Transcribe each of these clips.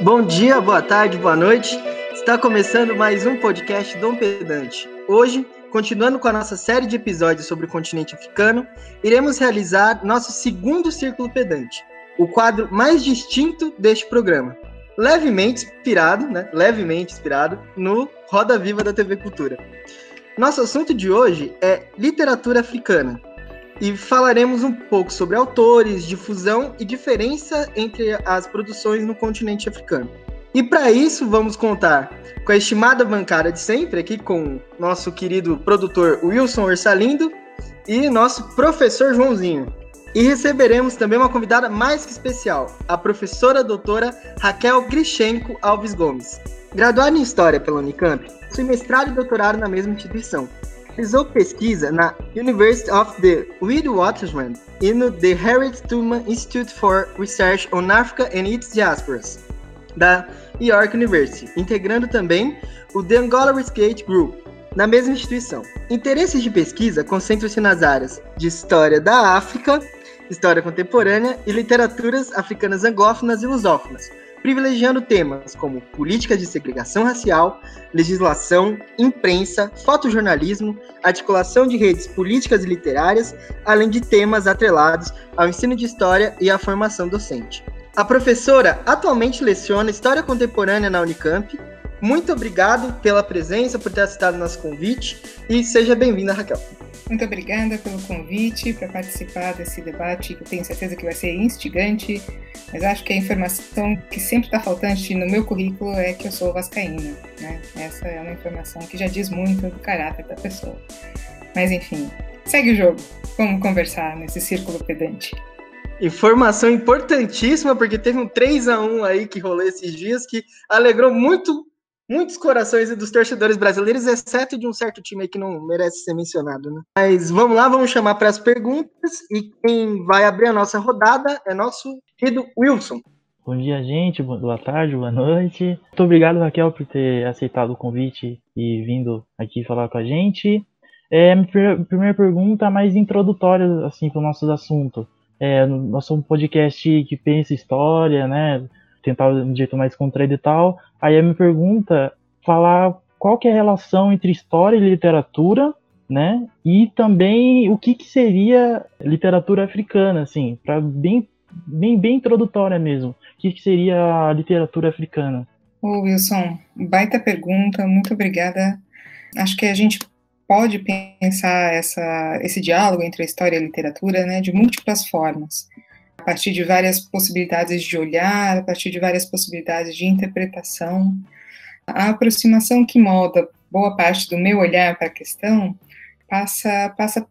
Bom dia, boa tarde, boa noite. Está começando mais um podcast Dom Pedante. Hoje, continuando com a nossa série de episódios sobre o continente africano, iremos realizar nosso segundo Círculo Pedante, o quadro mais distinto deste programa, levemente inspirado, né, levemente inspirado no Roda Viva da TV Cultura. Nosso assunto de hoje é literatura africana, e falaremos um pouco sobre autores, difusão e diferença entre as produções no continente africano. E para isso, vamos contar com a estimada bancada de sempre, aqui com nosso querido produtor Wilson Orsalindo e nosso professor Joãozinho. E receberemos também uma convidada mais que especial, a professora doutora Raquel Grishenko Alves Gomes. Graduada em História pela Unicamp, seu mestrado e doutorado na mesma instituição, realizou pesquisa na University of the Witwatersrand e no The Harriet Tubman Institute for Research on Africa and its Diasporas, da York University, integrando também o The Angola Research Group, na mesma instituição. Interesses de pesquisa concentram-se nas áreas de História da África, História Contemporânea e Literaturas Africanas Angófonas e Lusófonas, privilegiando temas como políticas de segregação racial, legislação, imprensa, fotojornalismo, articulação de redes políticas e literárias, além de temas atrelados ao ensino de história e à formação docente. A professora atualmente leciona História Contemporânea na Unicamp. Muito obrigado pela presença, por ter aceitado nosso convite e seja bem-vinda, Raquel. Muito obrigada pelo convite para participar desse debate, que eu tenho certeza que vai ser instigante, mas acho que a informação que sempre está faltante no meu currículo é que eu sou vascaína. Né? Essa é uma informação que já diz muito do caráter da pessoa. Mas enfim, segue o jogo. Vamos conversar nesse círculo pedante. Informação importantíssima, porque teve um 3 a 1 aí que rolou esses dias que alegrou muito muitos corações dos torcedores brasileiros, exceto de um certo time que não merece ser mencionado, né? Mas vamos lá, vamos chamar para as perguntas e quem vai abrir a nossa rodada é nosso querido Wilson. Bom dia, gente. Boa tarde, boa noite. Muito obrigado, Raquel, por ter aceitado o convite e vindo aqui falar com a gente. É, minha primeira pergunta mais introdutória assim para o nosso assunto. É, nós somos um podcast que pensa história, né? Tentar de um jeito mais contraído e tal. Aí a minha pergunta falar qual que é a relação entre história e literatura, né? E também o que, que seria literatura africana, assim, para bem, bem, bem introdutória mesmo. O que, que seria a literatura africana? Ô Wilson, baita pergunta, muito obrigada. Acho que a gente pode pensar essa, esse diálogo entre a história e a literatura né, de múltiplas formas partir de várias possibilidades de olhar, a partir de várias possibilidades de interpretação. A aproximação que molda boa parte do meu olhar para a questão passa, passa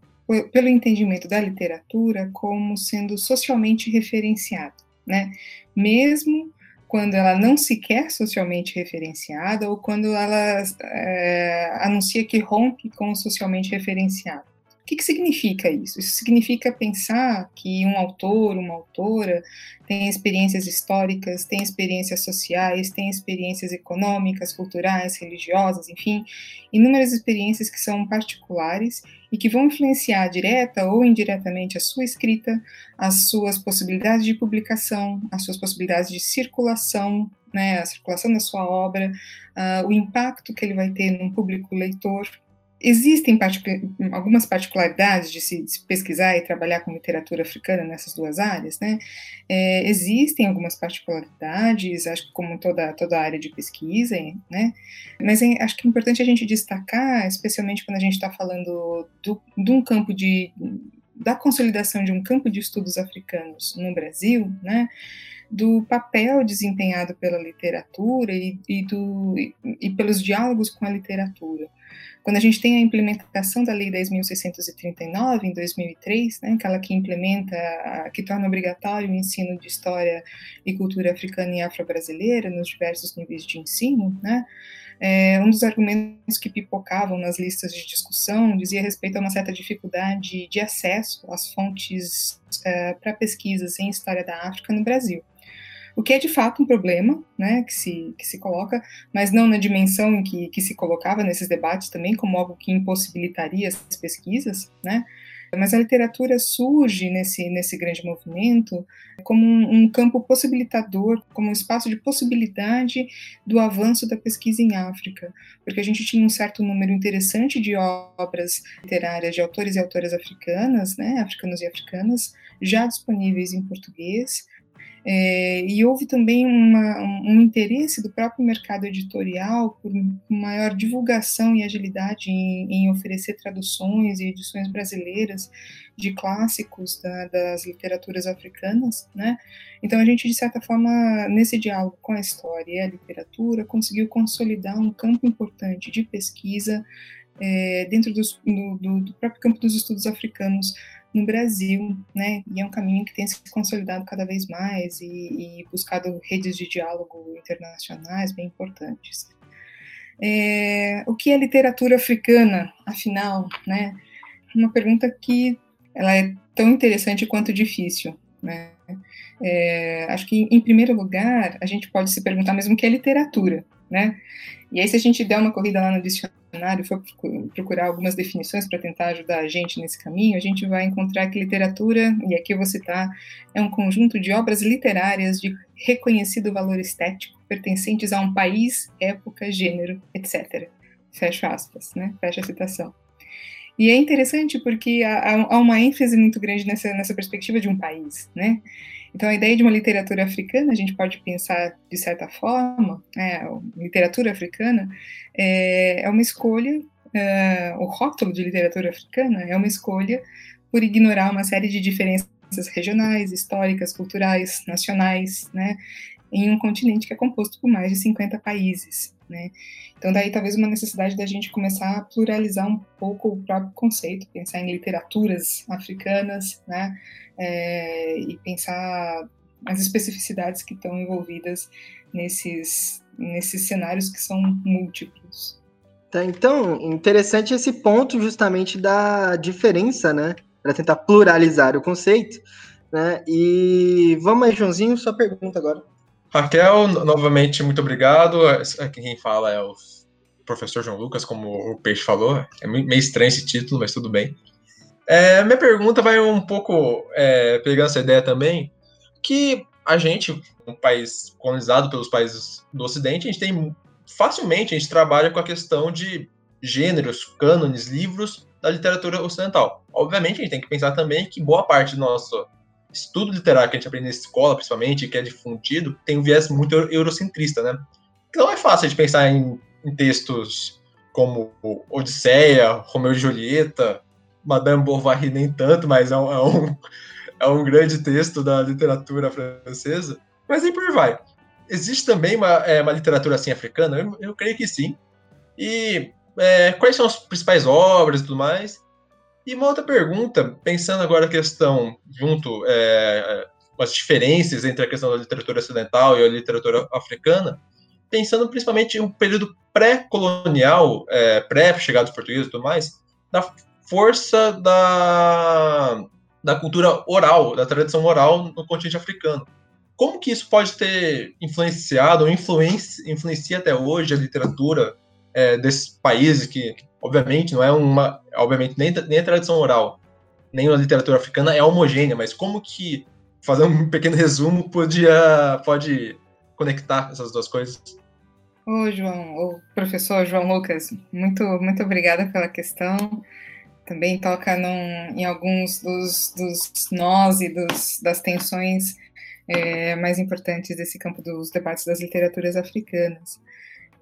pelo entendimento da literatura como sendo socialmente referenciada, né? Mesmo quando ela não se quer socialmente referenciada ou quando ela é, anuncia que rompe com o socialmente referenciado. O que, que significa isso? Isso significa pensar que um autor, uma autora, tem experiências históricas, tem experiências sociais, tem experiências econômicas, culturais, religiosas, enfim, inúmeras experiências que são particulares e que vão influenciar direta ou indiretamente a sua escrita, as suas possibilidades de publicação, as suas possibilidades de circulação, né, a circulação da sua obra, uh, o impacto que ele vai ter num público leitor, Existem algumas particularidades de se, de se, pesquisar e trabalhar com literatura africana nessas duas áreas, né? É, existem algumas particularidades, acho que como toda, toda área de pesquisa, né? Mas é, acho que é importante a gente destacar, especialmente quando a gente está falando do, de um campo de da consolidação de um campo de estudos africanos no Brasil, né? do papel desempenhado pela literatura e, e, do, e, e pelos diálogos com a literatura. Quando a gente tem a implementação da Lei 10.639, em 2003, né, aquela que implementa, que torna obrigatório o ensino de história e cultura africana e afro-brasileira nos diversos níveis de ensino, né, é, um dos argumentos que pipocavam nas listas de discussão dizia respeito a uma certa dificuldade de acesso às fontes é, para pesquisas em história da África no Brasil o que é de fato um problema, né, que se, que se coloca, mas não na dimensão em que, que se colocava nesses debates também, como algo que impossibilitaria as pesquisas, né, Mas a literatura surge nesse, nesse grande movimento como um, um, campo possibilitador, como um espaço de possibilidade do avanço da pesquisa em África, porque a gente tinha um certo número interessante de obras literárias de autores e autoras africanas, né, africanos e africanas, já disponíveis em português, é, e houve também uma, um interesse do próprio mercado editorial por maior divulgação e agilidade em, em oferecer traduções e edições brasileiras de clássicos da, das literaturas africanas, né? Então a gente, de certa forma, nesse diálogo com a história e a literatura, conseguiu consolidar um campo importante de pesquisa é, dentro dos, do, do, do próprio campo dos estudos africanos no Brasil, né? E é um caminho que tem se consolidado cada vez mais e, e buscado redes de diálogo internacionais bem importantes. É, o que é literatura africana, afinal, né? Uma pergunta que ela é tão interessante quanto difícil, né? É, acho que, em primeiro lugar, a gente pode se perguntar mesmo o que é literatura, né? E aí, se a gente der uma corrida lá no dicionário, for procurar algumas definições para tentar ajudar a gente nesse caminho, a gente vai encontrar que literatura, e aqui eu vou citar, é um conjunto de obras literárias de reconhecido valor estético, pertencentes a um país, época, gênero, etc. Fecha aspas, né? Fecha a citação. E é interessante porque há, há uma ênfase muito grande nessa, nessa perspectiva de um país, né? Então, a ideia de uma literatura africana, a gente pode pensar de certa forma, é, literatura africana é, é uma escolha, é, o rótulo de literatura africana é uma escolha por ignorar uma série de diferenças regionais, históricas, culturais, nacionais, né, em um continente que é composto por mais de 50 países, né. Então, daí talvez uma necessidade da gente começar a pluralizar um pouco o próprio conceito, pensar em literaturas africanas, né, é, e pensar as especificidades que estão envolvidas nesses, nesses cenários que são múltiplos. Tá, então, interessante esse ponto justamente da diferença, né? Para tentar pluralizar o conceito. Né? E vamos aí, Joãozinho, sua pergunta agora. Raquel, novamente, muito obrigado. Quem fala é o professor João Lucas, como o Peixe falou. É meio estranho esse título, mas tudo bem. É, minha pergunta vai um pouco é, pegando essa ideia também, que a gente, um país colonizado pelos países do Ocidente, a gente tem facilmente, a gente trabalha com a questão de gêneros, cânones, livros da literatura ocidental. Obviamente, a gente tem que pensar também que boa parte do nosso estudo literário que a gente aprende na escola, principalmente, que é difundido, tem um viés muito eurocentrista, né? Então é fácil de pensar em, em textos como Odisseia, Romeu e Julieta, Madame Bovary nem tanto, mas é um, é um, é um grande texto da literatura francesa. Mas aí por vai. Existe também uma, é, uma literatura assim africana? Eu, eu creio que sim. E é, quais são as principais obras e tudo mais? E uma outra pergunta, pensando agora a questão junto é, as diferenças entre a questão da literatura ocidental e a literatura africana, pensando principalmente um período pré-colonial, é, pré-chegada dos portugueses e tudo mais, da força da, da cultura oral, da tradição oral no continente africano. Como que isso pode ter influenciado ou influencia até hoje a literatura é, desses países que, obviamente, não é uma, obviamente nem, nem a tradição oral, nem a literatura africana é homogênea, mas como que fazer um pequeno resumo podia pode conectar essas duas coisas? Ô, João, o professor João Lucas, muito muito obrigada pela questão também toca num, em alguns dos, dos nós e dos, das tensões é, mais importantes desse campo dos debates das literaturas africanas.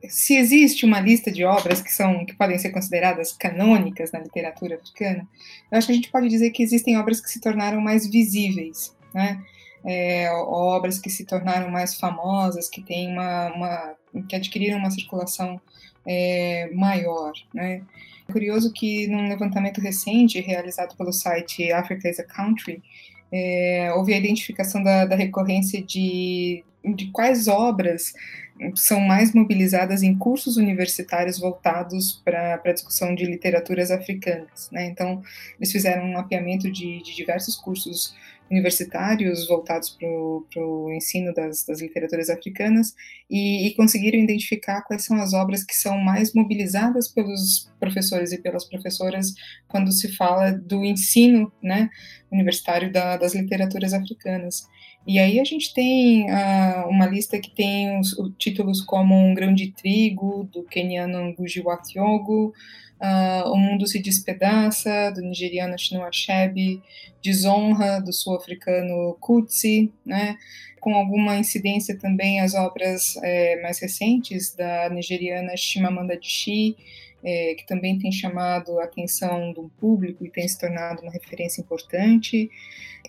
Se existe uma lista de obras que são que podem ser consideradas canônicas na literatura africana, eu acho que a gente pode dizer que existem obras que se tornaram mais visíveis, né? É, obras que se tornaram mais famosas, que têm uma, uma que adquiriram uma circulação é, maior, né? Curioso que num levantamento recente realizado pelo site Africa is a Country, é, houve a identificação da, da recorrência de, de quais obras são mais mobilizadas em cursos universitários voltados para a discussão de literaturas africanas. Né? Então, eles fizeram um mapeamento de, de diversos cursos universitários voltados para o ensino das, das, literaturas africanas e, e, conseguiram identificar quais são as obras que são mais mobilizadas pelos professores e pelas professoras quando se fala do ensino né, universitário da, das literaturas africanas. E aí a gente tem uh, uma lista que tem os, os, títulos como Um Grão de Trigo, do keniano Ngugi wa uh, O Mundo se Despedaça, do nigeriano Chinua Achebe, Desonra, do sul-africano Kutsi, né? com alguma incidência também as obras é, mais recentes da nigeriana Chimamanda Adichie, é, que também tem chamado a atenção do público e tem se tornado uma referência importante.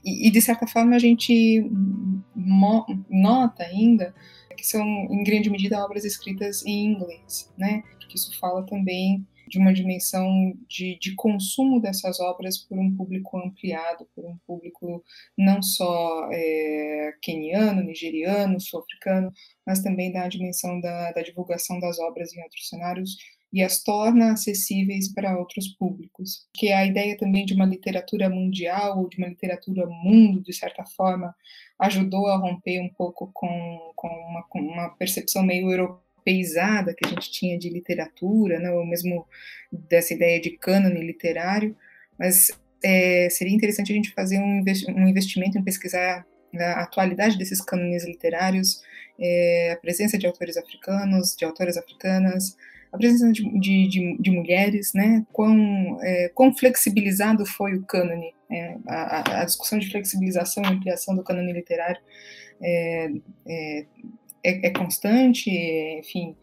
E, e de certa forma, a gente nota ainda que são, em grande medida, obras escritas em inglês, né? Porque isso fala também de uma dimensão de, de, consumo dessas obras por um público ampliado, por um público não só é, queniano, nigeriano, sul-africano, mas também da dimensão da, da divulgação das obras em outros cenários e as torna acessíveis para outros públicos. Que é a ideia também de uma literatura mundial, ou de uma literatura mundo, de certa forma, ajudou a romper um pouco com, com, uma, com uma percepção meio europeizada que a gente tinha de literatura, né, ou mesmo dessa ideia de cânone literário, mas é, seria interessante a gente fazer um, investimento em pesquisar a atualidade desses cânones literários, é, a presença de autores africanos, de autoras africanas, a presença de, de, de, mulheres, né, quão, é, quão flexibilizado foi o cânone, é, a, a, discussão de flexibilização e ampliação do cânone literário é, é, é, é constante, enfim,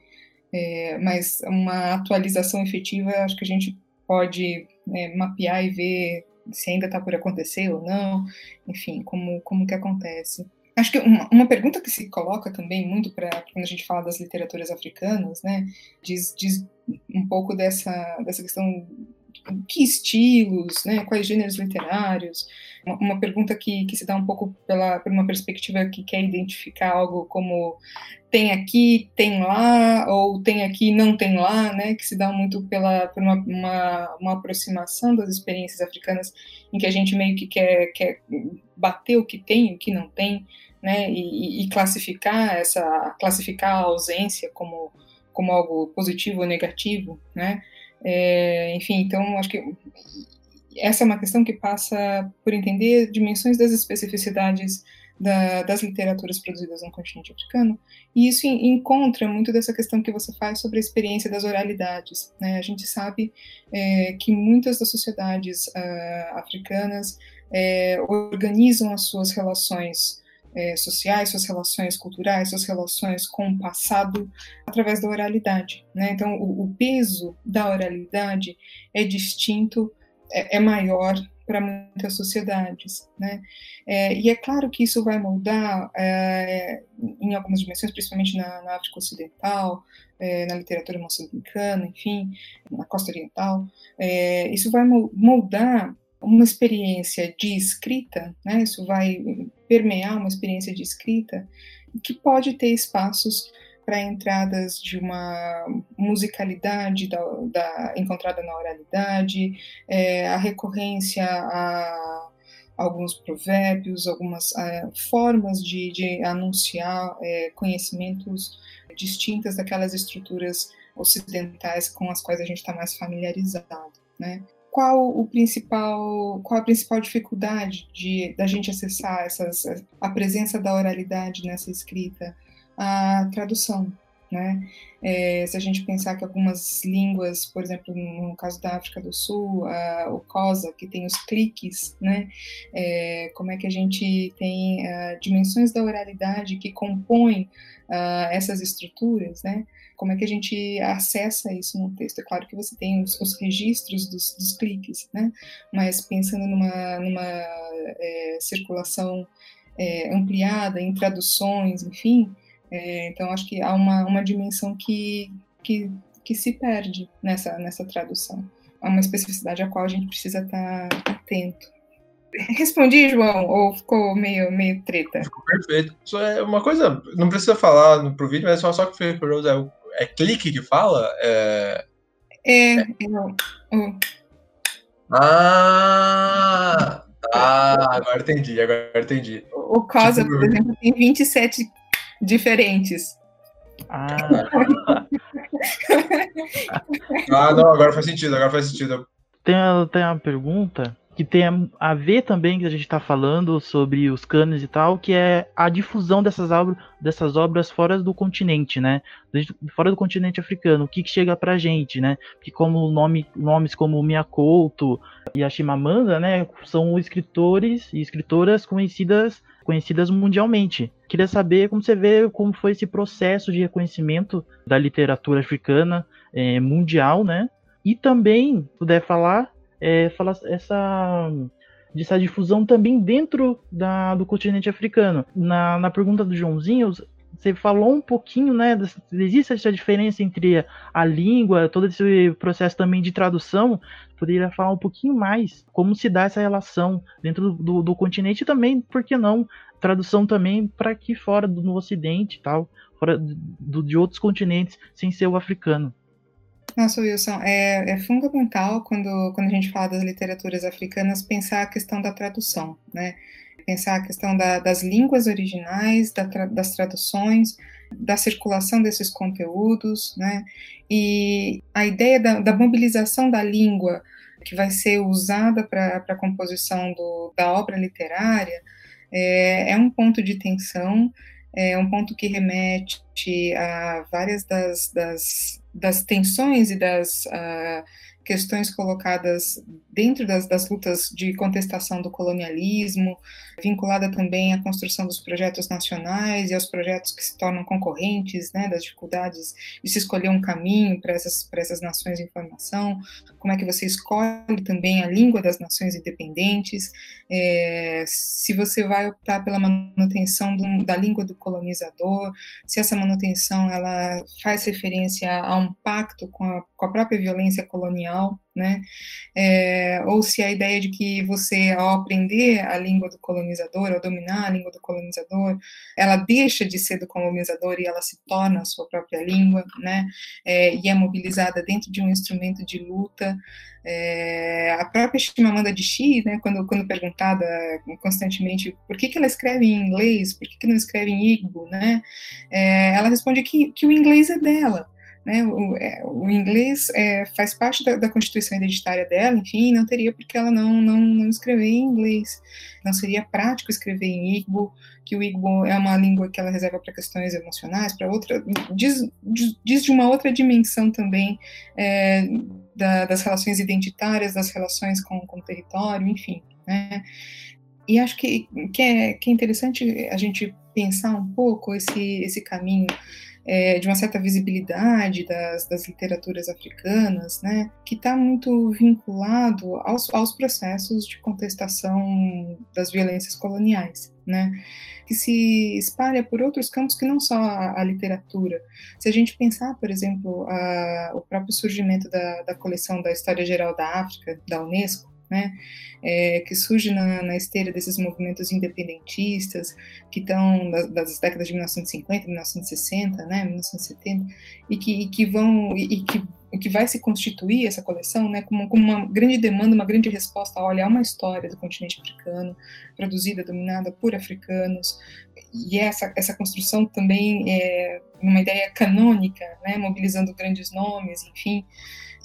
é, mas uma atualização efetiva, acho que a gente pode né, mapear e ver se ainda está por acontecer ou não, enfim, como, como que acontece. Acho que uma, uma, pergunta que se coloca também muito para quando a gente fala das literaturas africanas, né, diz, diz um pouco dessa, dessa questão que estilos, né, quais gêneros literários, uma, uma, pergunta que, que se dá um pouco pela, por uma perspectiva que quer identificar algo como tem aqui, tem lá, ou tem aqui, não tem lá, né, que se dá muito pela, por uma, uma, uma aproximação das experiências africanas em que a gente meio que quer, quer bater o que tem, o que não tem, né, e, e classificar essa, classificar a ausência como, como algo positivo ou negativo, né, é, enfim, então acho que essa é uma questão que passa por entender dimensões das especificidades da, das literaturas produzidas no continente africano, e isso encontra muito dessa questão que você faz sobre a experiência das oralidades. Né? A gente sabe é, que muitas das sociedades uh, africanas é, organizam as suas relações é, sociais, suas relações culturais, suas relações com o passado através da oralidade. Né? Então, o, o, peso da oralidade é distinto, é, é maior para muitas sociedades, né? É, e é claro que isso vai moldar é, em algumas dimensões, principalmente na, na África Ocidental, é, na literatura moçambicana, enfim, na costa oriental. É, isso vai moldar uma experiência de escrita, né? Isso vai permear uma experiência de escrita que pode ter espaços para entradas de uma musicalidade da, da encontrada na oralidade, é, a recorrência a alguns provérbios, algumas formas de, de anunciar é, conhecimentos distintas daquelas estruturas ocidentais com as quais a gente está mais familiarizado, né? Qual o principal, qual a principal dificuldade de da gente acessar essas, a presença da oralidade nessa escrita? A tradução, né? É, se a gente pensar que algumas línguas, por exemplo, no caso da África do Sul, a, o COSA, que tem os cliques, né? É, como é que a gente tem a, dimensões da oralidade que compõem a, essas estruturas, né? Como é que a gente acessa isso no texto? É claro que você tem os, os registros dos, dos, cliques, né? Mas pensando numa, numa é, circulação é, ampliada, em traduções, enfim, é, então acho que há uma, uma dimensão que, que, que se perde nessa, nessa tradução. Há uma especificidade a qual a gente precisa estar atento. Respondi, João, ou ficou meio, meio treta? Ficou perfeito. Só é uma coisa, não precisa falar pro vídeo, mas só, só que Felipe Rose é, é clique que fala? É. É. é o... Ah! Ah, agora entendi, agora entendi. O Cosa, tipo... por exemplo, tem 27 diferentes. Ah. ah, não, agora faz sentido, agora faz sentido. Tem, tem uma pergunta que tem a ver também que a gente está falando sobre os canos e tal, que é a difusão dessas obras, dessas obras fora do continente, né? Fora do continente africano, o que, que chega pra gente, né? Que como nome, nomes como Miyakoto e a Shimamanda, né, são escritores e escritoras conhecidas conhecidas mundialmente. Queria saber como você vê como foi esse processo de reconhecimento da literatura africana é, mundial, né? E também puder falar é, essa dessa difusão também dentro da, do continente africano. Na, na pergunta do Joãozinho, você falou um pouquinho, né? Existe essa diferença entre a língua, todo esse processo também de tradução. Poderia falar um pouquinho mais como se dá essa relação dentro do, do, do continente e também, por que não, tradução também para aqui fora do no Ocidente tal, fora do, de outros continentes, sem ser o africano. Nossa, Wilson, é, é, fundamental quando, quando a gente fala das literaturas africanas pensar a questão da tradução, né? Pensar a questão da, das línguas originais, da, das traduções, da circulação desses conteúdos, né? E a ideia da, da mobilização da língua que vai ser usada para a composição do, da obra literária é, é um ponto de tensão, é um ponto que remete a várias das, das das tensões e das uh, questões colocadas dentro das, das, lutas de contestação do colonialismo, vinculada também à construção dos projetos nacionais e aos projetos que se tornam concorrentes, né, das dificuldades de se escolher um caminho para essas, para essas nações em formação, como é que você escolhe também a língua das nações independentes, é, se você vai optar pela manutenção do, da língua do colonizador, se essa manutenção ela faz referência a um pacto com a, com a própria violência colonial, né? É, ou se a ideia de que você, ao aprender a língua do colonizador, ao dominar a língua do colonizador, ela deixa de ser do colonizador e ela se torna a sua própria língua, né? É, e é mobilizada dentro de um instrumento de luta. É, a própria Chimamanda Adichie, né, quando, quando perguntada constantemente por que, que ela escreve em inglês, por que, que não escreve em Igbo, né? É, ela responde que, que o inglês é dela, né, o, é, o, inglês é, faz parte da, da, constituição identitária dela, enfim, não teria porque ela não, não, não escrever em inglês. Não seria prático escrever em Igbo, que o Igbo é uma língua que ela reserva para questões emocionais, para outra, diz, diz, de uma outra dimensão também é, da, das relações identitárias, das relações com, com o território, enfim. Né? E acho que, que, é, que é interessante a gente pensar um pouco esse, esse caminho é, de uma certa visibilidade das, das literaturas africanas, né, que está muito vinculado aos, aos processos de contestação das violências coloniais, né, que se espalha por outros campos que não só a, a literatura. Se a gente pensar, por exemplo, a, o próprio surgimento da, da coleção da História Geral da África, da Unesco, né, é, que surge na, na, esteira desses movimentos independentistas que estão das, das, décadas de 1950, 1960, né, 1970, e que, e que vão e, e que que vai se constituir essa coleção, né, como, como, uma grande demanda, uma grande resposta. A olhar uma história do continente africano, produzida, dominada por africanos, e essa, essa construção também é uma ideia canônica, né, mobilizando grandes nomes, enfim,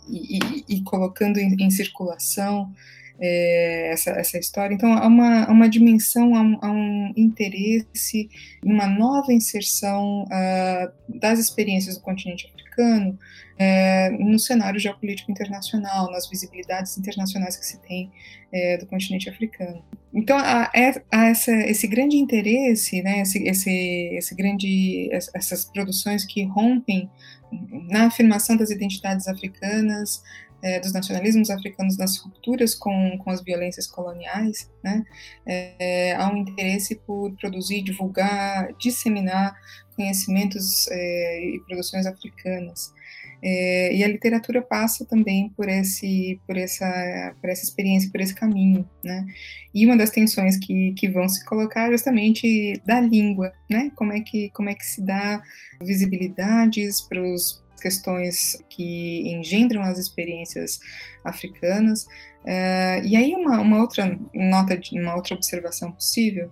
e, e, colocando em, em circulação é, essa, essa história. Então, há uma, uma dimensão, há um, há um interesse uma nova inserção uh, das experiências do continente africano é, no cenário geopolítico internacional, nas visibilidades internacionais que se tem é, do continente africano. Então, há, é, há essa, esse grande interesse, né, esse, esse, esse grande, essas produções que rompem na afirmação das identidades africanas, é, dos nacionalismos africanos nas rupturas com, com as violências coloniais, né, é, há um interesse por produzir, divulgar, disseminar conhecimentos é, e produções africanas. É, e a literatura passa também por esse, por essa, por essa experiência, por esse caminho, né? E uma das tensões que, que vão se colocar é justamente da língua, né? Como é que, como é que se dá visibilidades para os questões que engendram as experiências africanas. Uh, e aí uma, uma outra nota, uma outra observação possível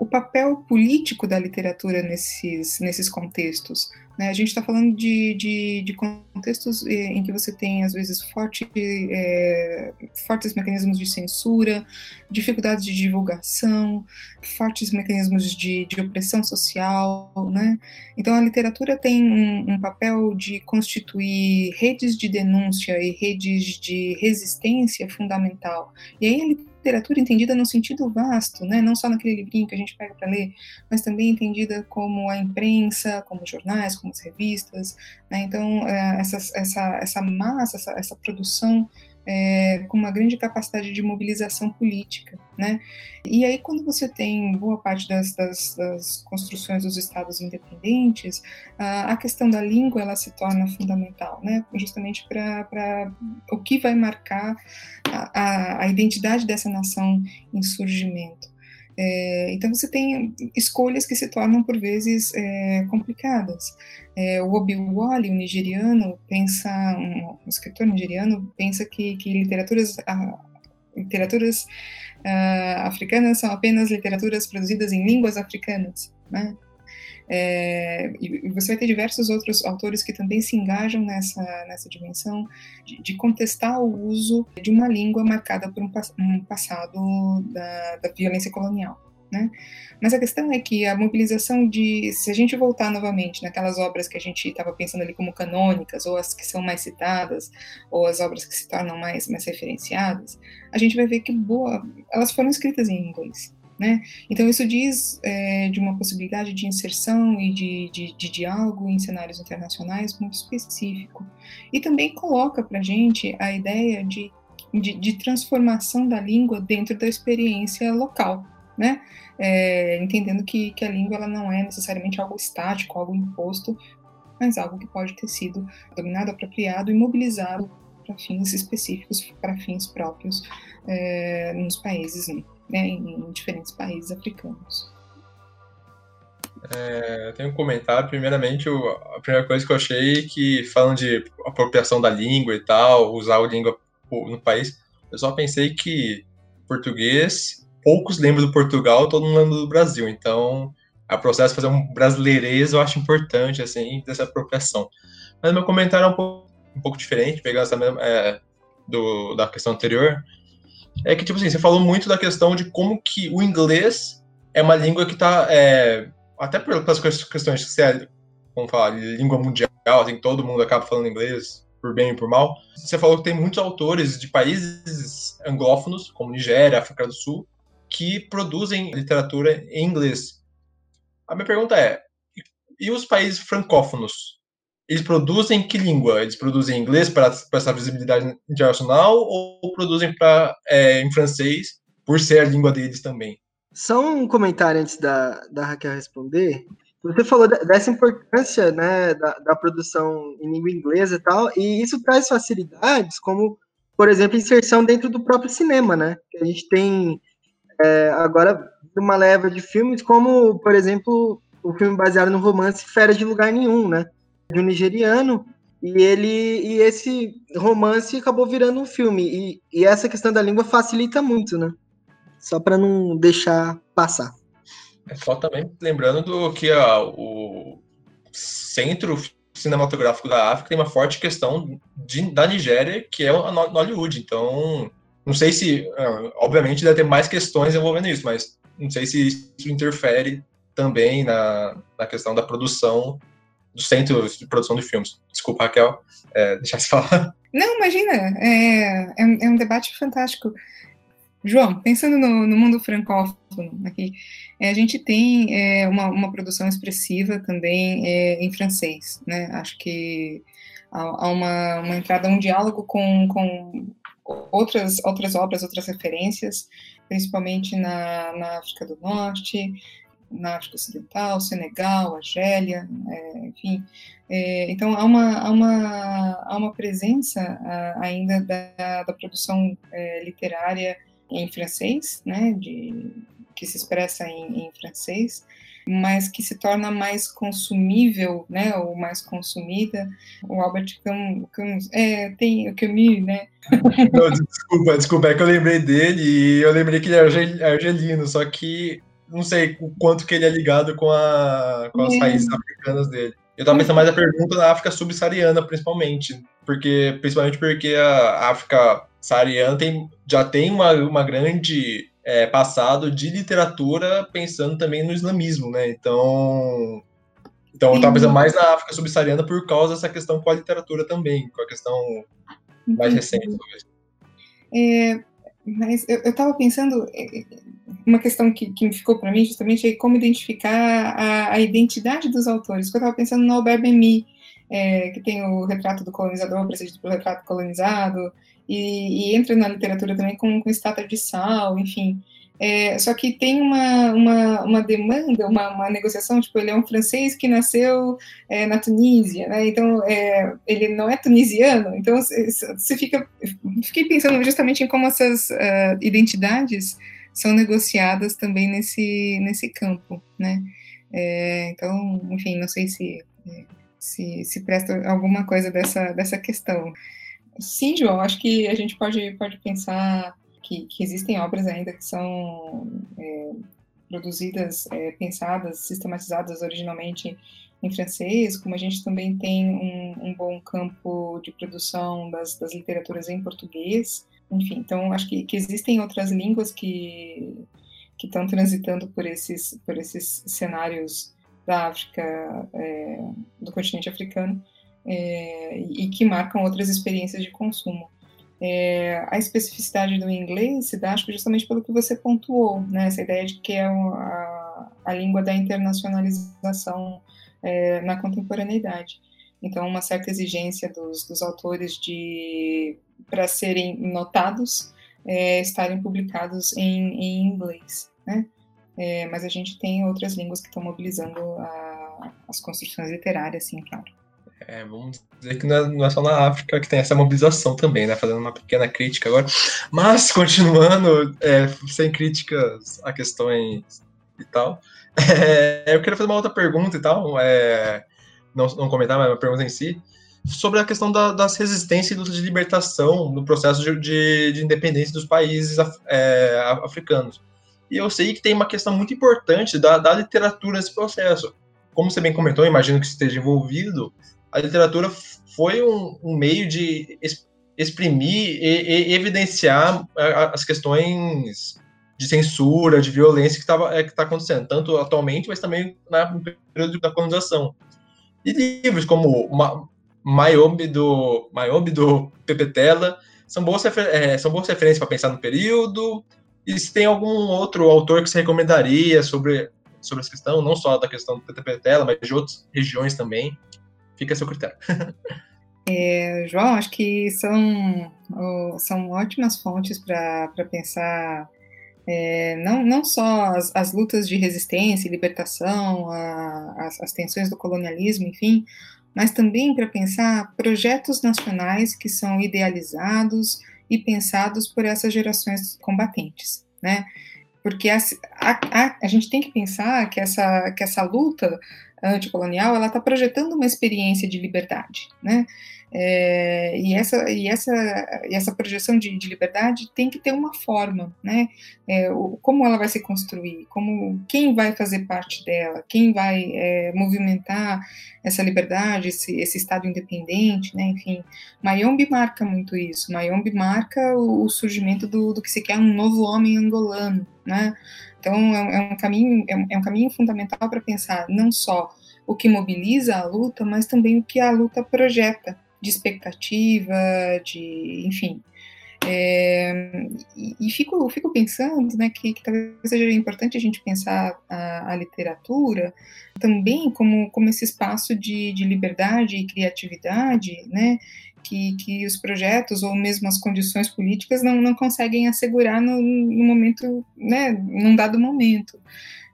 o papel político da literatura nesses, nesses contextos. Né? A gente está falando de, de, de, contextos eh, em que você tem, às vezes, forte, é, fortes mecanismos de censura, dificuldades de divulgação, fortes mecanismos de, de opressão social. Né? Então, a literatura tem um, um papel de constituir redes de denúncia e redes de resistência fundamental. E aí, literatura entendida no sentido vasto, né? não só naquele livrinho que a gente pega para ler, mas também entendida como a imprensa, como jornais, como as revistas. Né? Então, é, essa, essa, essa massa, essa, essa produção é, com uma grande capacidade de mobilização política, né? E aí, quando você tem boa parte das, das, das construções dos estados independentes, a, a, questão da língua ela se torna fundamental, né? Justamente para o que vai marcar a, a, a identidade dessa nação em surgimento. É, então você tem escolhas que se tornam por vezes é, complicadas. É, o Obiwali, o nigeriano, pensa, um, um escritor nigeriano, pensa que, que literaturas, a, literaturas uh, africanas são apenas literaturas produzidas em línguas africanas, né? É, e você vai ter diversos outros autores que também se engajam nessa, nessa dimensão de, de contestar o uso de uma língua marcada por um, um passado da, da violência colonial. Né? Mas a questão é que a mobilização de, se a gente voltar novamente naquelas obras que a gente estava pensando ali como canônicas, ou as que são mais citadas, ou as obras que se tornam mais, mais referenciadas, a gente vai ver que boa, elas foram escritas em inglês. Né? Então, isso diz é, de uma possibilidade de inserção e de, de, de, diálogo em cenários internacionais muito específico. E também coloca para a gente a ideia de, de, transformação da língua dentro da experiência local, né? É, entendendo que, que a língua ela não é necessariamente algo estático, algo imposto, mas algo que pode ter sido dominado, apropriado e mobilizado para fins específicos, para fins próprios é, nos países. Né? Né, em, diferentes países africanos. É, tenho um comentário. Primeiramente, a primeira coisa que eu achei que, falando de apropriação da língua e tal, usar a língua no país, eu só pensei que português, poucos lembram do Portugal, todo mundo lembra do Brasil. Então, a processo de fazer um brasileirês eu acho importante, assim, dessa apropriação. Mas meu comentário é um pouco, um pouco diferente, pegar essa mesma, é, do, da questão anterior é que, tipo assim, você falou muito da questão de como que o inglês é uma língua que está é, até pelas questões que você vamos falar, língua mundial, assim, todo mundo acaba falando inglês, por bem e por mal. Você falou que tem muitos autores de países anglófonos, como Nigéria, África do Sul, que produzem literatura em inglês. A minha pergunta é, e os países francófonos? Eles produzem que língua? Eles produzem em inglês para essa visibilidade internacional ou produzem para é, em francês por ser a língua deles também? Só um comentário antes da, da Raquel responder. Você falou dessa importância né, da, da produção em língua inglesa e tal, e isso traz facilidades, como, por exemplo, inserção dentro do próprio cinema, né? A gente tem é, agora uma leva de filmes como, por exemplo, o filme baseado no romance Férias de Lugar Nenhum, né? De um nigeriano e ele e esse romance acabou virando um filme e, e essa questão da língua facilita muito, né? Só para não deixar passar. É só também lembrando do que a, o centro cinematográfico da África tem uma forte questão de, da Nigéria, que é o Nollywood. Então, não sei se, ah, obviamente, deve ter mais questões envolvendo isso, mas não sei se isso interfere também na, na questão da produção dos centros de produção de filmes. Desculpa, Raquel, é, deixar se falar. Não, imagina, é, é, é, um debate fantástico. João, pensando no, no mundo francófono aqui, é, a gente tem é, uma, uma, produção expressiva também é, em francês, né? Acho que há, há uma, uma, entrada, um diálogo com, com outras, outras obras, outras referências, principalmente na, na África do Norte, na África Ocidental, Senegal, Argélia, é, enfim. É, então, há uma, há uma, há uma presença a, ainda da, da produção é, literária em francês, né, de, que se expressa em, em francês, mas que se torna mais consumível, né, ou mais consumida. O Albert Camus, é, tem o Camus, né? Não, desculpa, desculpa, é que eu lembrei dele e eu lembrei que ele é argelino, só que não sei o quanto que ele é ligado com, a, com as é. raízes africanas dele. Eu estava pensando mais a pergunta da África subsaariana, principalmente, porque principalmente porque a África saariana tem, já tem uma, uma grande é, passado de literatura pensando também no islamismo, né? Então, então eu estava pensando mais na África subsaariana por causa dessa questão com a literatura também, com a questão mais recente. É, mas eu estava pensando, é, uma questão que, que ficou para mim justamente é como identificar a, a identidade dos autores. Eu estava pensando no Albert Memmi, é, que tem o retrato do colonizador, precedido pelo retrato colonizado, e, e, entra na literatura também com, com estátua de sal, enfim. É, só que tem uma, uma, uma demanda, uma, uma, negociação, tipo, ele é um francês que nasceu é, na Tunísia, né? Então, é, ele não é tunisiano. Então, você fica... Fiquei pensando justamente em como essas uh, identidades são negociadas também nesse, nesse campo, né? É, então, enfim, não sei se, se, se presta alguma coisa dessa, dessa questão. Sim, João, acho que a gente pode, pode pensar que, que existem obras ainda que são é, produzidas, é, pensadas, sistematizadas originalmente em francês, como a gente também tem um, um bom campo de produção das, das, literaturas em português, enfim, então acho que, que existem outras línguas que que estão transitando por esses por esses cenários da África, é, do continente africano, é, e que marcam outras experiências de consumo. É, a especificidade do inglês se dá, acho que justamente pelo que você pontuou, né, essa ideia de que é a, a língua da internacionalização é, na contemporaneidade. Então, uma certa exigência dos, dos autores de para serem notados, é, estarem publicados em, em inglês, né? É, mas a gente tem outras línguas que estão mobilizando a, as construções literárias, sim, claro. É, vamos dizer que não é, não é, só na África que tem essa mobilização também, né? Fazendo uma pequena crítica agora. Mas, continuando, é, sem críticas a questões e tal, é, eu queria fazer uma outra pergunta e tal, é, não, não comentar, mas uma pergunta em si, sobre a questão da, das resistências e lutas de libertação no processo de, de, de independência dos países é, africanos. E eu sei que tem uma questão muito importante da, da literatura nesse processo. Como você bem comentou, imagino que esteja envolvido, a literatura foi um, um meio de exprimir e, e evidenciar as questões de censura, de violência que está é, que tá acontecendo, tanto atualmente, mas também na, no período da colonização. E livros como Maiobe do, Maiobe do Pepe Tela são boas, é, são boas referências para pensar no período. E se tem algum outro autor que você recomendaria sobre, sobre essa questão, não só da questão do Pepe Tela, mas de outras regiões também, Fica a seu critério. É, João, acho que são, são ótimas fontes para pensar é, não, não só as, as, lutas de resistência e libertação, a, as, as tensões do colonialismo, enfim, mas também para pensar projetos nacionais que são idealizados e pensados por essas gerações combatentes, né? Porque a, a, a, gente tem que pensar que essa, que essa luta anticolonial, ela está projetando uma experiência de liberdade, né? É, e, essa, e, essa, e essa projeção de, de liberdade tem que ter uma forma, né? É, o, como ela vai se construir, como quem vai fazer parte dela, quem vai é, movimentar essa liberdade, esse, esse Estado independente, né? Enfim, Mayombe marca muito isso. Mayombe marca o, o surgimento do, do que se quer um novo homem angolano, né? Então, é, é um caminho, é um, é um caminho fundamental para pensar não só o que mobiliza a luta, mas também o que a luta projeta de expectativa, de, enfim. É, e, fico, fico pensando né, que, que, talvez seja importante a gente pensar a, a literatura também como, como esse espaço de, de liberdade e criatividade, né, que, que os projetos ou mesmo as condições políticas não, não conseguem assegurar no, no momento, né, num dado momento.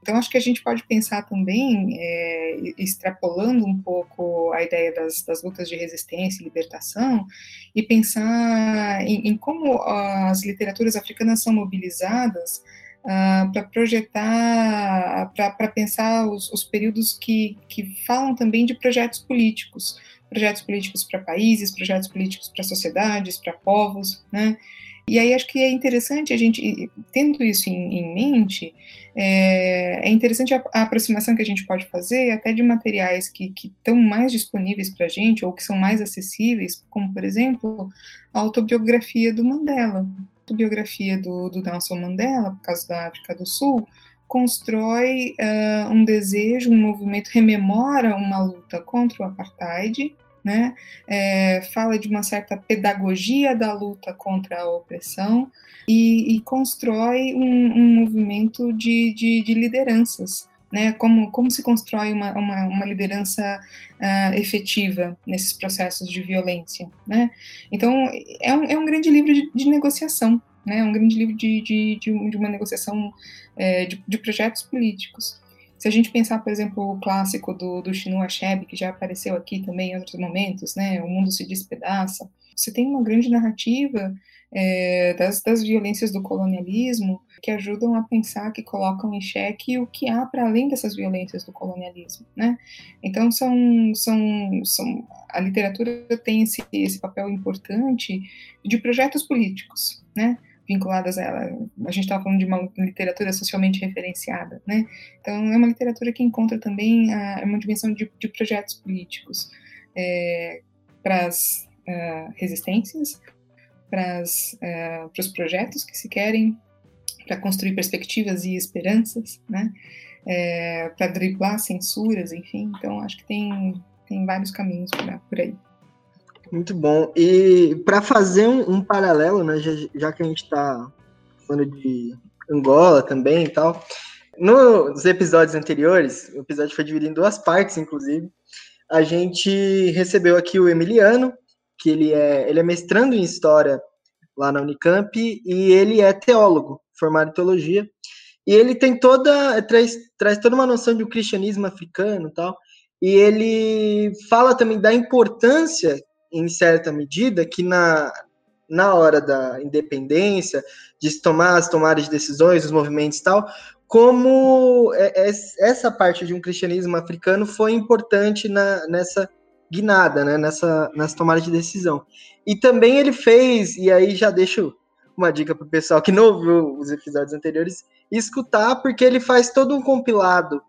Então, acho que a gente pode pensar também, é, extrapolando um pouco a ideia das, das, lutas de resistência e libertação, e pensar em, em como as literaturas africanas são mobilizadas uh, para projetar, para pensar os, os períodos que, que falam também de projetos políticos, projetos políticos para países, projetos políticos para sociedades, para povos, né? E aí acho que é interessante a gente, tendo isso em, em mente, é, é, interessante a, a, aproximação que a gente pode fazer até de materiais que estão mais disponíveis para a gente ou que são mais acessíveis, como, por exemplo, a autobiografia do Mandela. A autobiografia do, do Nelson Mandela, por causa da África do Sul, constrói uh, um desejo, um movimento, rememora uma luta contra o apartheid, né? É, fala de uma certa pedagogia da luta contra a opressão e, e constrói um, um movimento de, de, de, lideranças, né? Como, como se constrói uma, uma, uma liderança uh, efetiva nesses processos de violência, né? Então, é um, é um grande livro de, de negociação, né? É um grande livro de, de, de, uma negociação é, de, de projetos políticos. Se a gente pensar, por exemplo, o clássico do, do Chinua Achebe, que já apareceu aqui também em outros momentos, né, O Mundo se Despedaça, você tem uma grande narrativa é, das, das violências do colonialismo que ajudam a pensar, que colocam em xeque o que há para além dessas violências do colonialismo, né? Então são, são, são a literatura tem esse, esse papel importante de projetos políticos, né? Vinculadas a ela. A gente estava falando de uma literatura socialmente referenciada, né? Então, é uma literatura que encontra também a, uma dimensão de, de projetos políticos é, para as uh, resistências, para uh, os projetos que se querem, para construir perspectivas e esperanças, né? É, para driblar censuras, enfim. Então, acho que tem, tem vários caminhos por, por aí. Muito bom. E para fazer um, um, paralelo, né, já, já que a gente está falando de Angola também e tal, nos episódios anteriores, o episódio foi dividido em duas partes, inclusive. A gente recebeu aqui o Emiliano, que ele é, ele é mestrando em História lá na Unicamp, e ele é teólogo, formado em Teologia, e ele tem toda, traz, traz toda uma noção de um cristianismo africano e tal, e ele fala também da importância em certa medida, que na, na hora da independência, de tomar as tomadas de decisões, os movimentos e tal, como é, é, essa parte de um cristianismo africano foi importante na, nessa guinada, né, nessa, nessa tomada de decisão. E também ele fez, e aí já deixo uma dica para o pessoal que não ouviu os episódios anteriores, escutar, porque ele faz todo um compilado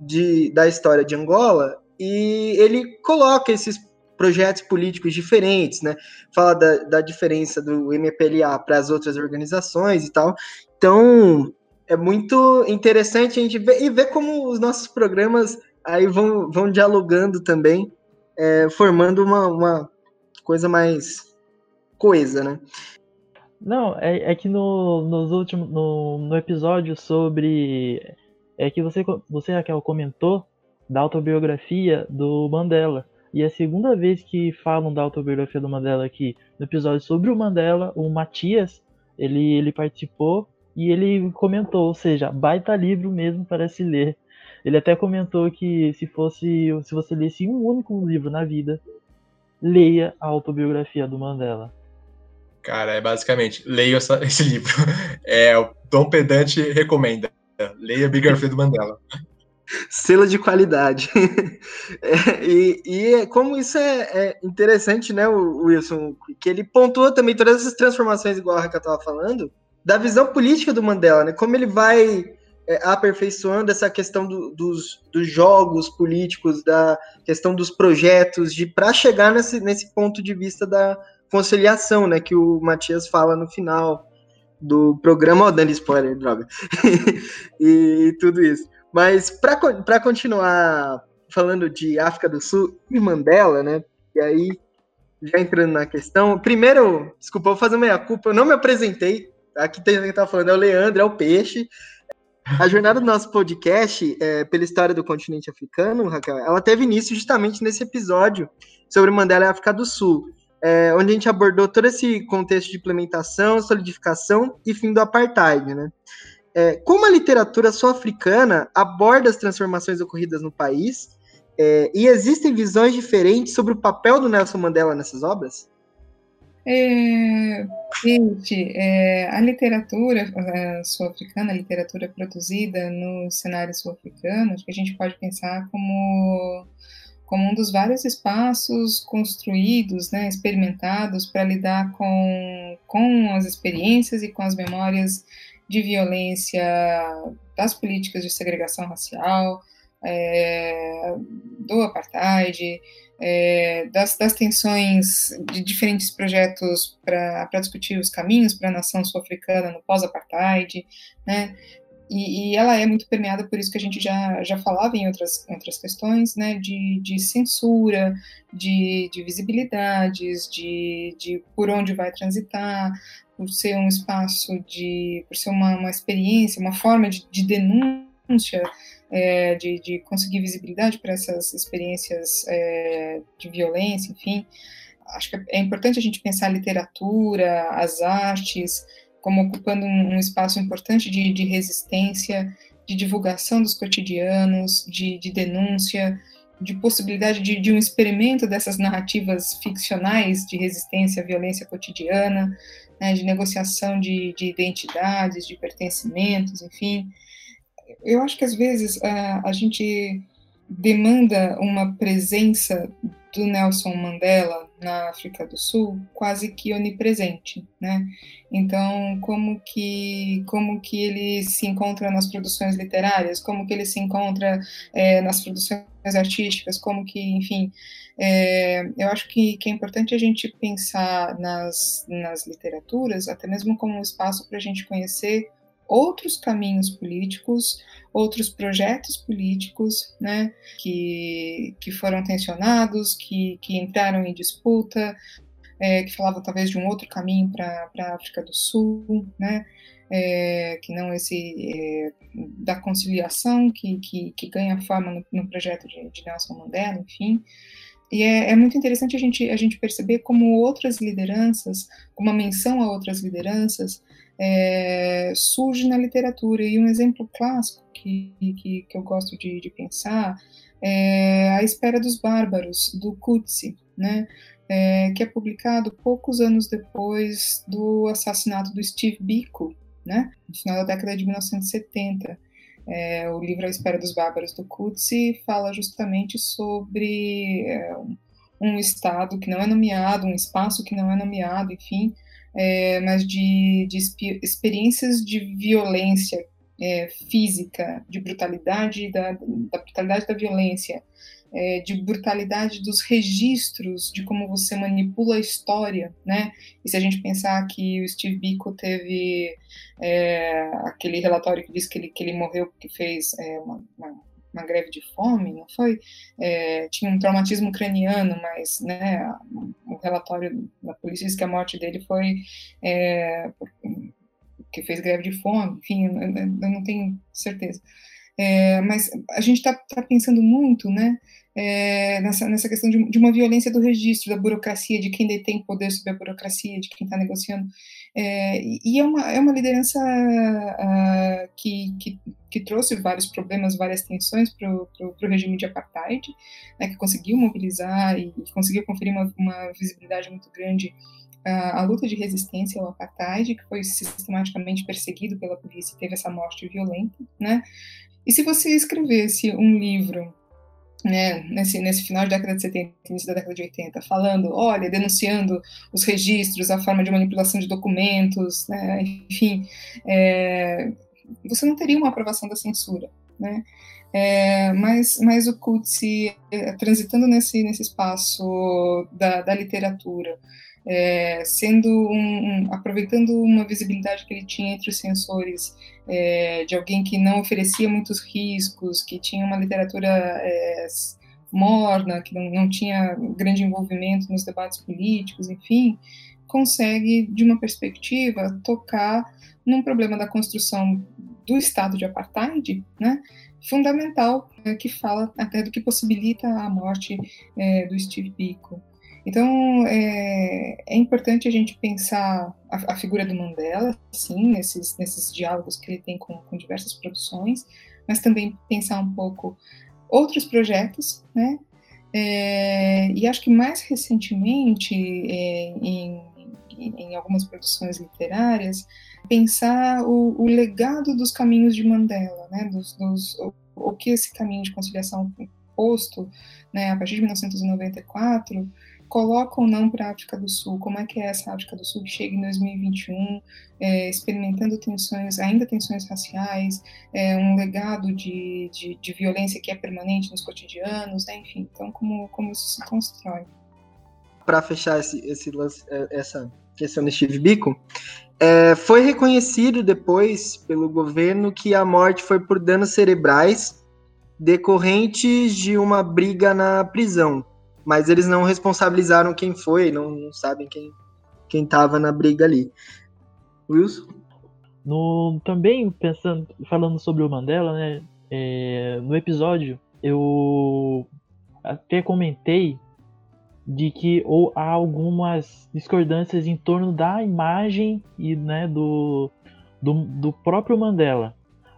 de, da história de Angola e ele coloca esses projetos políticos diferentes, né? Fala da, da diferença do MPLA para as outras organizações e tal. Então, é muito interessante a gente ver e ver como os nossos programas aí vão, vão dialogando também, é, formando uma, uma coisa mais coesa, né? Não, é, é que no, nos últimos, no, no episódio sobre. É que você, você, Raquel, comentou da autobiografia do Mandela. E é a segunda vez que falam da autobiografia do Mandela aqui. No episódio sobre o Mandela, o Matias, ele, ele participou e ele comentou, ou seja, baita livro mesmo para se ler. Ele até comentou que se fosse, se você lesse um único livro na vida, leia a autobiografia do Mandela. Cara, é basicamente, leia essa, esse livro. É, o Dom Pedante recomenda. Leia a biografia do Mandela selo de qualidade. é, e, e, como isso é, é, interessante, né, Wilson, que ele pontua também todas essas transformações, igual a Raquel estava falando, da visão política do Mandela, né, como ele vai é, aperfeiçoando essa questão do, dos, dos jogos políticos, da questão dos projetos, de para chegar nesse, nesse ponto de vista da conciliação, né, que o Matias fala no final do programa, ó, dando spoiler, droga, e tudo isso. Mas para continuar falando de África do Sul e Mandela, né? E aí, já entrando na questão, primeiro, desculpa, vou fazer meia culpa, eu não me apresentei. Aqui tem quem tá falando, é o Leandro, é o Peixe. A jornada do nosso podcast, é, pela história do continente africano, Raquel, ela teve início justamente nesse episódio sobre Mandela e África do Sul, é, onde a gente abordou todo esse contexto de implementação, solidificação e fim do apartheid, né? É, como a literatura sul-africana aborda as transformações ocorridas no país é, e existem visões diferentes sobre o papel do Nelson Mandela nessas obras? É, gente, é, a literatura sul-africana, a literatura produzida no cenário sul-africano, acho que a gente pode pensar como como um dos vários espaços construídos, né, experimentados para lidar com, com as experiências e com as memórias de violência das políticas de segregação racial, é, do apartheid, é, das, das, tensões de diferentes projetos para discutir os caminhos para a nação sul-africana no pós-apartheid, né? E, e, ela é muito permeada por isso que a gente já, já falava em outras, outras questões, né, de, de censura, de, de visibilidades, de, de por onde vai transitar, por ser um espaço de, por ser uma, uma experiência, uma forma de, de denúncia, é, de, de conseguir visibilidade para essas experiências é, de violência, enfim. Acho que é importante a gente pensar a literatura, as artes, como ocupando um, um espaço importante de, de, resistência, de divulgação dos cotidianos, de, de denúncia, de possibilidade de, de, um experimento dessas narrativas ficcionais de resistência à violência cotidiana, né, de negociação de, de, identidades, de pertencimentos, enfim. Eu acho que às vezes a, a gente demanda uma presença do Nelson Mandela na África do Sul quase que onipresente, né? Então, como que como que ele se encontra nas produções literárias, como que ele se encontra é, nas produções artísticas, como que, enfim, é, eu acho que, que é importante a gente pensar nas, nas literaturas, até mesmo como um espaço para a gente conhecer outros caminhos políticos, outros projetos políticos, né, que, que foram tensionados, que, que entraram em disputa, é, que falavam talvez de um outro caminho para a África do Sul, né, é, que não esse é, da conciliação que, que, que, ganha forma no, no projeto de, de, Nelson Mandela, enfim. E é, é, muito interessante a gente, a gente perceber como outras lideranças, uma menção a outras lideranças, é, surge na literatura. E um exemplo clássico que, que, que eu gosto de, de, pensar é A Espera dos Bárbaros, do Coetzee, né? É, que é publicado poucos anos depois do assassinato do Steve Biko, né? no final da década de 1970. É, o livro A Espera dos Bárbaros, do Coetzee, fala justamente sobre é, um estado que não é nomeado, um espaço que não é nomeado, enfim, é, mas de, de experiências de violência é, física, de brutalidade da, da brutalidade da violência, é, de brutalidade dos registros, de como você manipula a história, né? E se a gente pensar que o Steve Biko teve é, aquele relatório que diz que ele, que ele morreu porque fez é, uma, uma uma greve de fome, não foi? É, tinha um traumatismo craniano, mas né, o relatório da polícia diz que a morte dele foi é, que fez greve de fome, enfim, eu, eu não tenho certeza. É, mas a gente está tá pensando muito, né, é, nessa, nessa questão de, de, uma violência do registro, da burocracia, de quem detém poder sobre a burocracia, de quem está negociando. É, e é uma, é uma liderança uh, que, que, que, trouxe vários problemas, várias tensões para o regime de apartheid, né, que conseguiu mobilizar e, conseguiu conferir uma, uma, visibilidade muito grande à luta de resistência ao apartheid, que foi sistematicamente perseguido pela polícia e teve essa morte violenta. Né? E se você escrevesse um livro né, nesse, nesse final da década de 70, início da década de 80, falando, olha, denunciando os registros, a forma de manipulação de documentos, né, enfim, é, você não teria uma aprovação da censura, né? É, mas, mas o Coetzee, é, transitando nesse, nesse espaço da, da literatura, é, sendo um, um, aproveitando uma visibilidade que ele tinha entre os sensores é, de alguém que não oferecia muitos riscos, que tinha uma literatura é, morna, que não, não tinha grande envolvimento nos debates políticos, enfim, consegue, de uma perspectiva, tocar num problema da construção do estado de apartheid, né, fundamental, é, que fala até do que possibilita a morte é, do Steve Biko. Então, é, é, importante a gente pensar a, a, figura do Mandela, sim, nesses, nesses diálogos que ele tem com, com, diversas produções, mas também pensar um pouco outros projetos, né? É, e acho que mais recentemente, é, em, em, algumas produções literárias, pensar o, o, legado dos caminhos de Mandela, né? Dos, dos, o, o que esse caminho de conciliação posto, né, a partir de 1994, coloca ou não para a África do Sul, como é que é essa África do Sul que chega em 2021, é, experimentando tensões, ainda tensões raciais, é, um legado de, de, de, violência que é permanente nos cotidianos, né? enfim, então como, como isso se constrói. Para fechar esse, esse lance, é, essa questão do Steve Biko, é, foi reconhecido depois pelo governo que a morte foi por danos cerebrais decorrentes de uma briga na prisão mas eles não responsabilizaram quem foi, não, não sabem quem quem estava na briga ali. Wilson? No, também pensando, falando sobre o Mandela, né? É, no episódio eu até comentei de que ou há algumas discordâncias em torno da imagem e né, do, do, do próprio Mandela.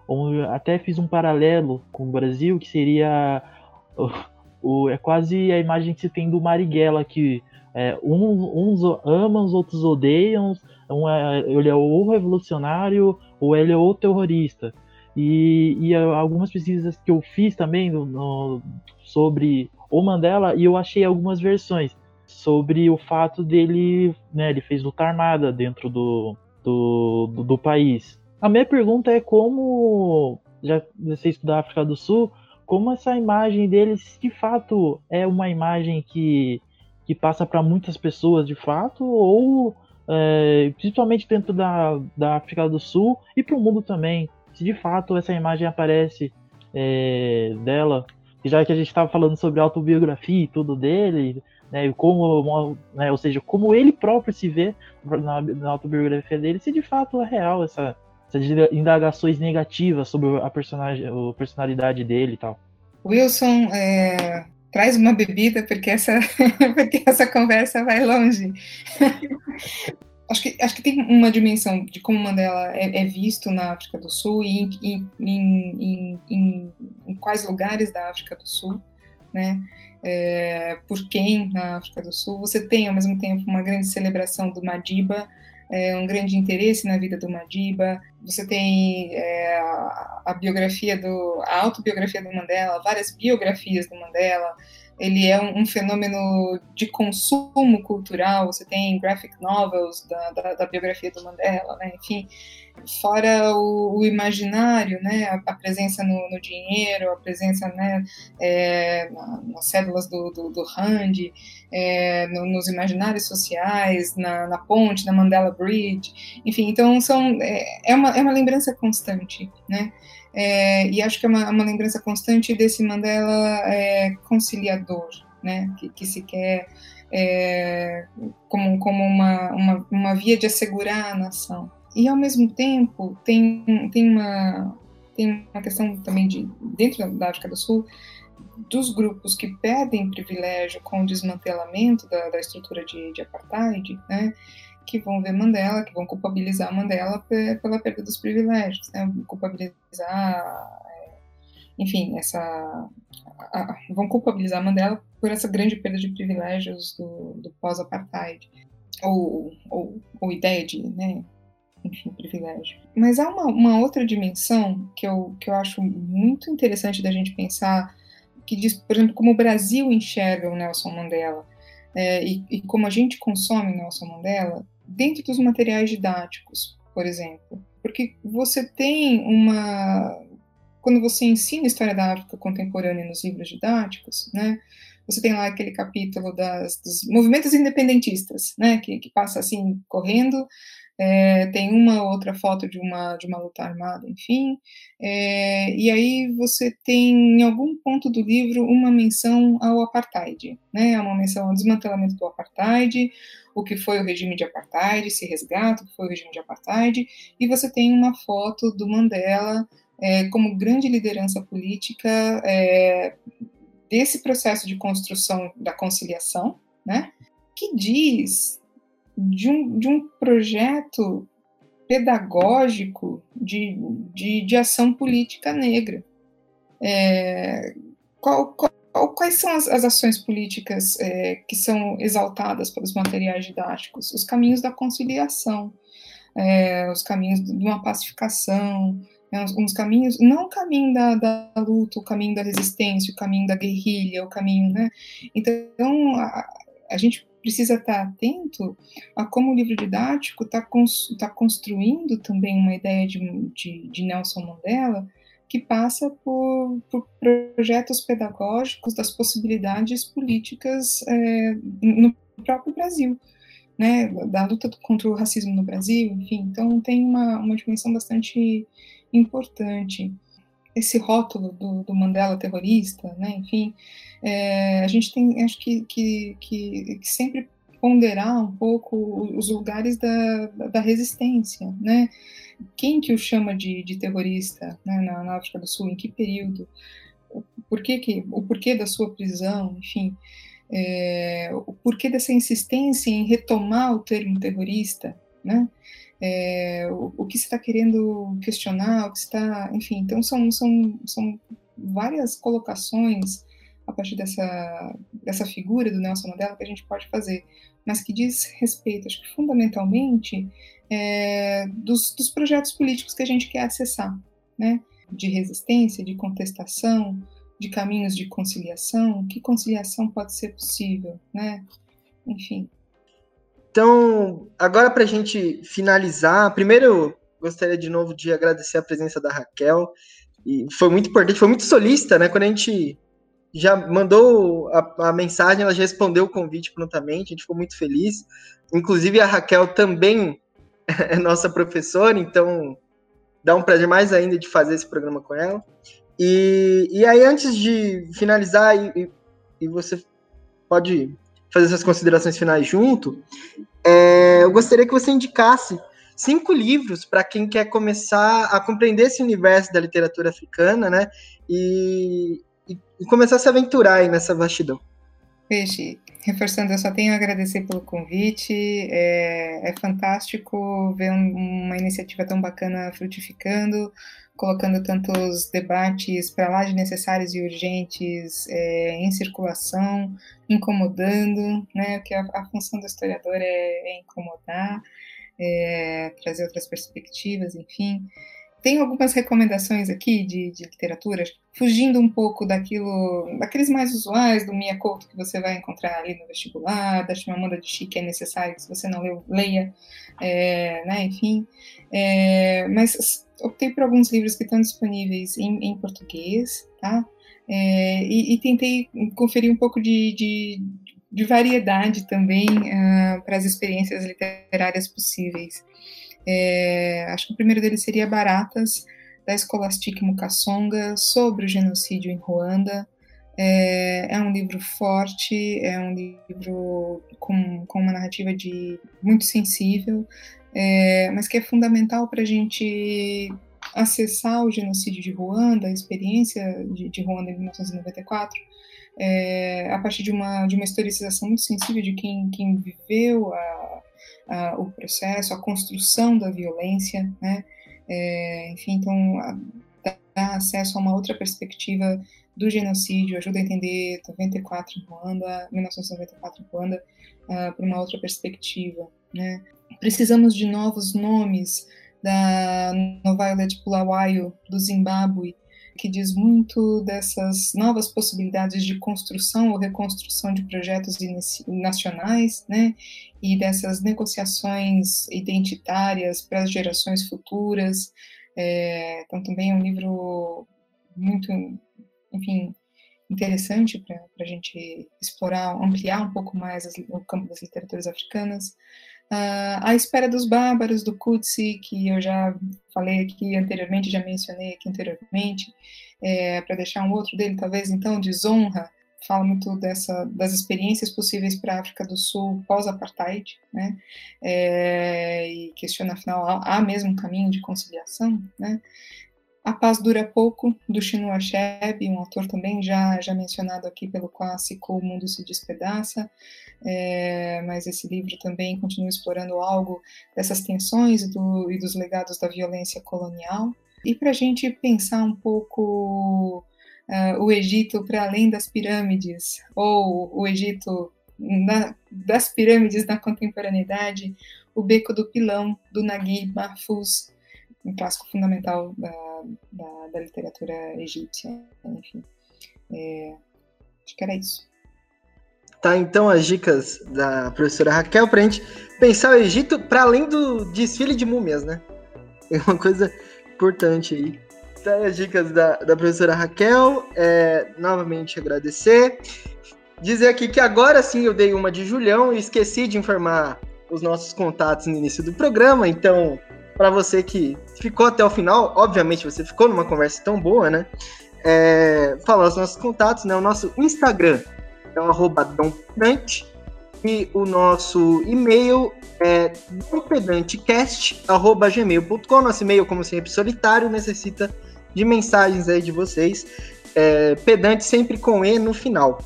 Ou até fiz um paralelo com o Brasil que seria o, é quase a imagem que se tem do Marighella, que é, uns, uns amam, os outros odeiam, um é, ele é ou revolucionário ou ele é o terrorista. E, e algumas pesquisas que eu fiz também no, no, sobre o Mandela, e eu achei algumas versões sobre o fato dele, né, ele fez luta armada dentro do, do, do, do país. A minha pergunta é como, já você estuda a África do Sul, como essa imagem deles de fato é uma imagem que, que passa para muitas pessoas de fato, ou é, principalmente dentro da, da África do Sul e para o mundo também, se de fato essa imagem aparece é, dela, já que a gente estava falando sobre autobiografia e tudo dele, né, como, né, ou seja, como ele próprio se vê na, na autobiografia dele, se de fato é real essa, essas indagações negativas sobre a, personagem, a personalidade dele e tal. Wilson, é, traz uma bebida porque essa, porque essa conversa vai longe. acho, que, acho que tem uma dimensão de como Mandela é, é visto na África do Sul e em, em, em, em, quais lugares da África do Sul, né? É, por quem na África do Sul. Você tem, ao mesmo tempo, uma grande celebração do Madiba, é, um grande interesse na vida do Madiba. Você tem é, a, a, biografia do, a autobiografia do Mandela, várias biografias do Mandela. Ele é um, um fenômeno de consumo cultural. Você tem graphic novels da, da, da biografia do Mandela, né? enfim fora o, o, imaginário, né, a, a presença no, no, dinheiro, a presença né, é, na, nas cédulas do, do, do Rand, é, no, nos imaginários sociais, na, na, ponte, na Mandela Bridge, enfim, então são, é, é, uma, é uma lembrança constante, né, é, e acho que é uma, uma lembrança constante desse Mandela é, conciliador, né, que, que se quer é, como, como uma, uma, uma via de assegurar a nação. E ao mesmo tempo tem, tem, uma, tem uma questão também de dentro da África do Sul dos grupos que perdem privilégio com o desmantelamento da, da estrutura de, de, apartheid, né, que vão ver Mandela, que vão culpabilizar Mandela pela perda dos privilégios, né, culpabilizar, é, enfim, essa, a, vão culpabilizar Mandela por essa grande perda de privilégios do, do pós-apartheid, ou, ou, ou ideia de, né, enfim, privilégio. Mas há uma, uma, outra dimensão que eu, que eu acho muito interessante da gente pensar, que diz, por exemplo, como o Brasil enxerga o Nelson Mandela é, e, e, como a gente consome o Nelson Mandela dentro dos materiais didáticos, por exemplo. Porque você tem uma. Quando você ensina história da África contemporânea nos livros didáticos, né, você tem lá aquele capítulo das, dos movimentos independentistas, né, que, que passa assim, correndo, é, tem uma outra foto de uma, de uma luta armada, enfim, é, e aí você tem em algum ponto do livro uma menção ao apartheid, né, uma menção ao desmantelamento do apartheid, o que foi o regime de apartheid, se resgata o que foi o regime de apartheid, e você tem uma foto do Mandela é, como grande liderança política é, desse processo de construção da conciliação, né, que diz de um, de um projeto pedagógico de, de, de ação política negra. É, qual, qual, quais são as, as ações políticas é, que são exaltadas pelos materiais didáticos? Os caminhos da conciliação, é, os caminhos de uma pacificação, né, uns caminhos, não o caminho da, da, luta, o caminho da resistência, o caminho da guerrilha, o caminho, né? Então, a, a gente precisa estar atento a como o livro didático está tá construindo também uma ideia de, de, de, Nelson Mandela que passa por, por, projetos pedagógicos das possibilidades políticas é, no próprio Brasil, né, da luta contra o racismo no Brasil, enfim, então tem uma, uma dimensão bastante importante. Esse rótulo do, do Mandela terrorista, né, enfim, é, a gente tem, acho que, que, que, que, sempre ponderar um pouco os lugares da, da resistência, né? Quem que o chama de, de terrorista né, na, na, África do Sul, em que período, o porquê, que, o porquê da sua prisão, enfim, é, o porquê dessa insistência em retomar o termo terrorista, né? É, o, o, que você está querendo questionar, o que está, enfim, então são, são, são várias colocações a partir dessa, dessa figura do Nelson Mandela que a gente pode fazer, mas que diz respeito, acho que fundamentalmente, é, dos, dos projetos políticos que a gente quer acessar, né? De resistência, de contestação, de caminhos de conciliação, que conciliação pode ser possível, né? Enfim. Então, agora para a gente finalizar, primeiro gostaria de novo de agradecer a presença da Raquel, e foi muito importante, foi muito solista, né? Quando a gente já mandou a, a, mensagem, ela já respondeu o convite prontamente, a gente ficou muito feliz. Inclusive, a Raquel também é nossa professora, então dá um prazer mais ainda de fazer esse programa com ela. E, e aí, antes de finalizar, e, e você pode fazer essas considerações finais junto, é, eu gostaria que você indicasse cinco livros para quem quer começar a compreender esse universo da literatura africana, né? E, e, começar a se aventurar aí nessa vastidão. Peixe, reforçando, eu só tenho a agradecer pelo convite. É, é fantástico ver um, uma iniciativa tão bacana frutificando, colocando tantos debates para lá de necessários e urgentes é, em circulação, incomodando, né? Que a, a função do historiador é, é incomodar, é, trazer outras perspectivas, enfim. Tem algumas recomendações aqui de, de, literatura, fugindo um pouco daquilo, daqueles mais usuais do Mia Couto que você vai encontrar ali no vestibular, da Chimamanda de Chi, que é necessário, se você não leu, leia, é, né, enfim. É, mas optei por alguns livros que estão disponíveis em, em português, tá? É, e, e, tentei conferir um pouco de, de, de variedade também uh, para as experiências literárias possíveis. É, acho que o primeiro deles seria Baratas, da Scholastic Mukasonga, sobre o genocídio em Ruanda. É, é, um livro forte, é um livro com, com uma narrativa de muito sensível, é, mas que é fundamental para a gente acessar o genocídio de Ruanda, a experiência de, de Ruanda em 1994, é, a partir de uma, de uma historicização muito sensível de quem, quem viveu a, o processo, a construção da violência, né? É, enfim, então dá acesso a uma outra perspectiva do genocídio, ajuda a entender 94 em Ruanda, 1994 em Ruanda, uh, por uma outra perspectiva, né? Precisamos de novos nomes da Novailet Bulawayo, do Zimbábue, que diz muito dessas novas possibilidades de construção ou reconstrução de projetos nacionais, né, e dessas negociações identitárias para as gerações futuras. É, então, também é um livro muito, enfim, interessante para a gente explorar, ampliar um pouco mais as, o campo das literaturas africanas. Uh, a Espera dos Bárbaros, do Kutsi, que eu já falei aqui anteriormente, já mencionei aqui anteriormente, é, para deixar um outro dele, talvez, então, Desonra, fala muito dessa, das experiências possíveis para a África do Sul pós-apartheid, né, é, e questiona, afinal, há, há mesmo um caminho de conciliação, né, a Paz Dura Pouco, do Chinua Achebe, um autor também já, já mencionado aqui pelo clássico O Mundo se Despedaça, é, mas esse livro também continua explorando algo dessas tensões do, e dos legados da violência colonial. E para a gente pensar um pouco uh, o Egito para além das pirâmides, ou o Egito na, das pirâmides na contemporaneidade, o Beco do Pilão, do Naguib Mahfouz, um clássico fundamental da, da, da literatura egípcia. Enfim, é, acho que era isso. Tá, então as dicas da professora Raquel para a gente pensar o Egito para além do desfile de múmias, né? É uma coisa importante aí. Tá, as dicas da, da professora Raquel. É, novamente agradecer. Dizer aqui que agora sim eu dei uma de Julião e esqueci de informar os nossos contatos no início do programa. Então, para você que ficou até o final, obviamente você ficou numa conversa tão boa, né? É, falar os nossos contatos, né? O nosso Instagram é o dompedante, e o nosso e-mail é dompedantecast.gmail.com. Nosso e-mail, como sempre, solitário, necessita de mensagens aí de vocês. É, pedante sempre com E no final.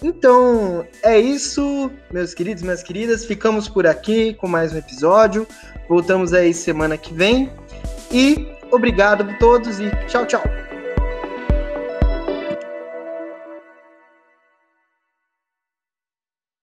Então, é isso, meus queridos, minhas queridas. Ficamos por aqui com mais um episódio. Voltamos aí semana que vem. E obrigado a todos e tchau, tchau.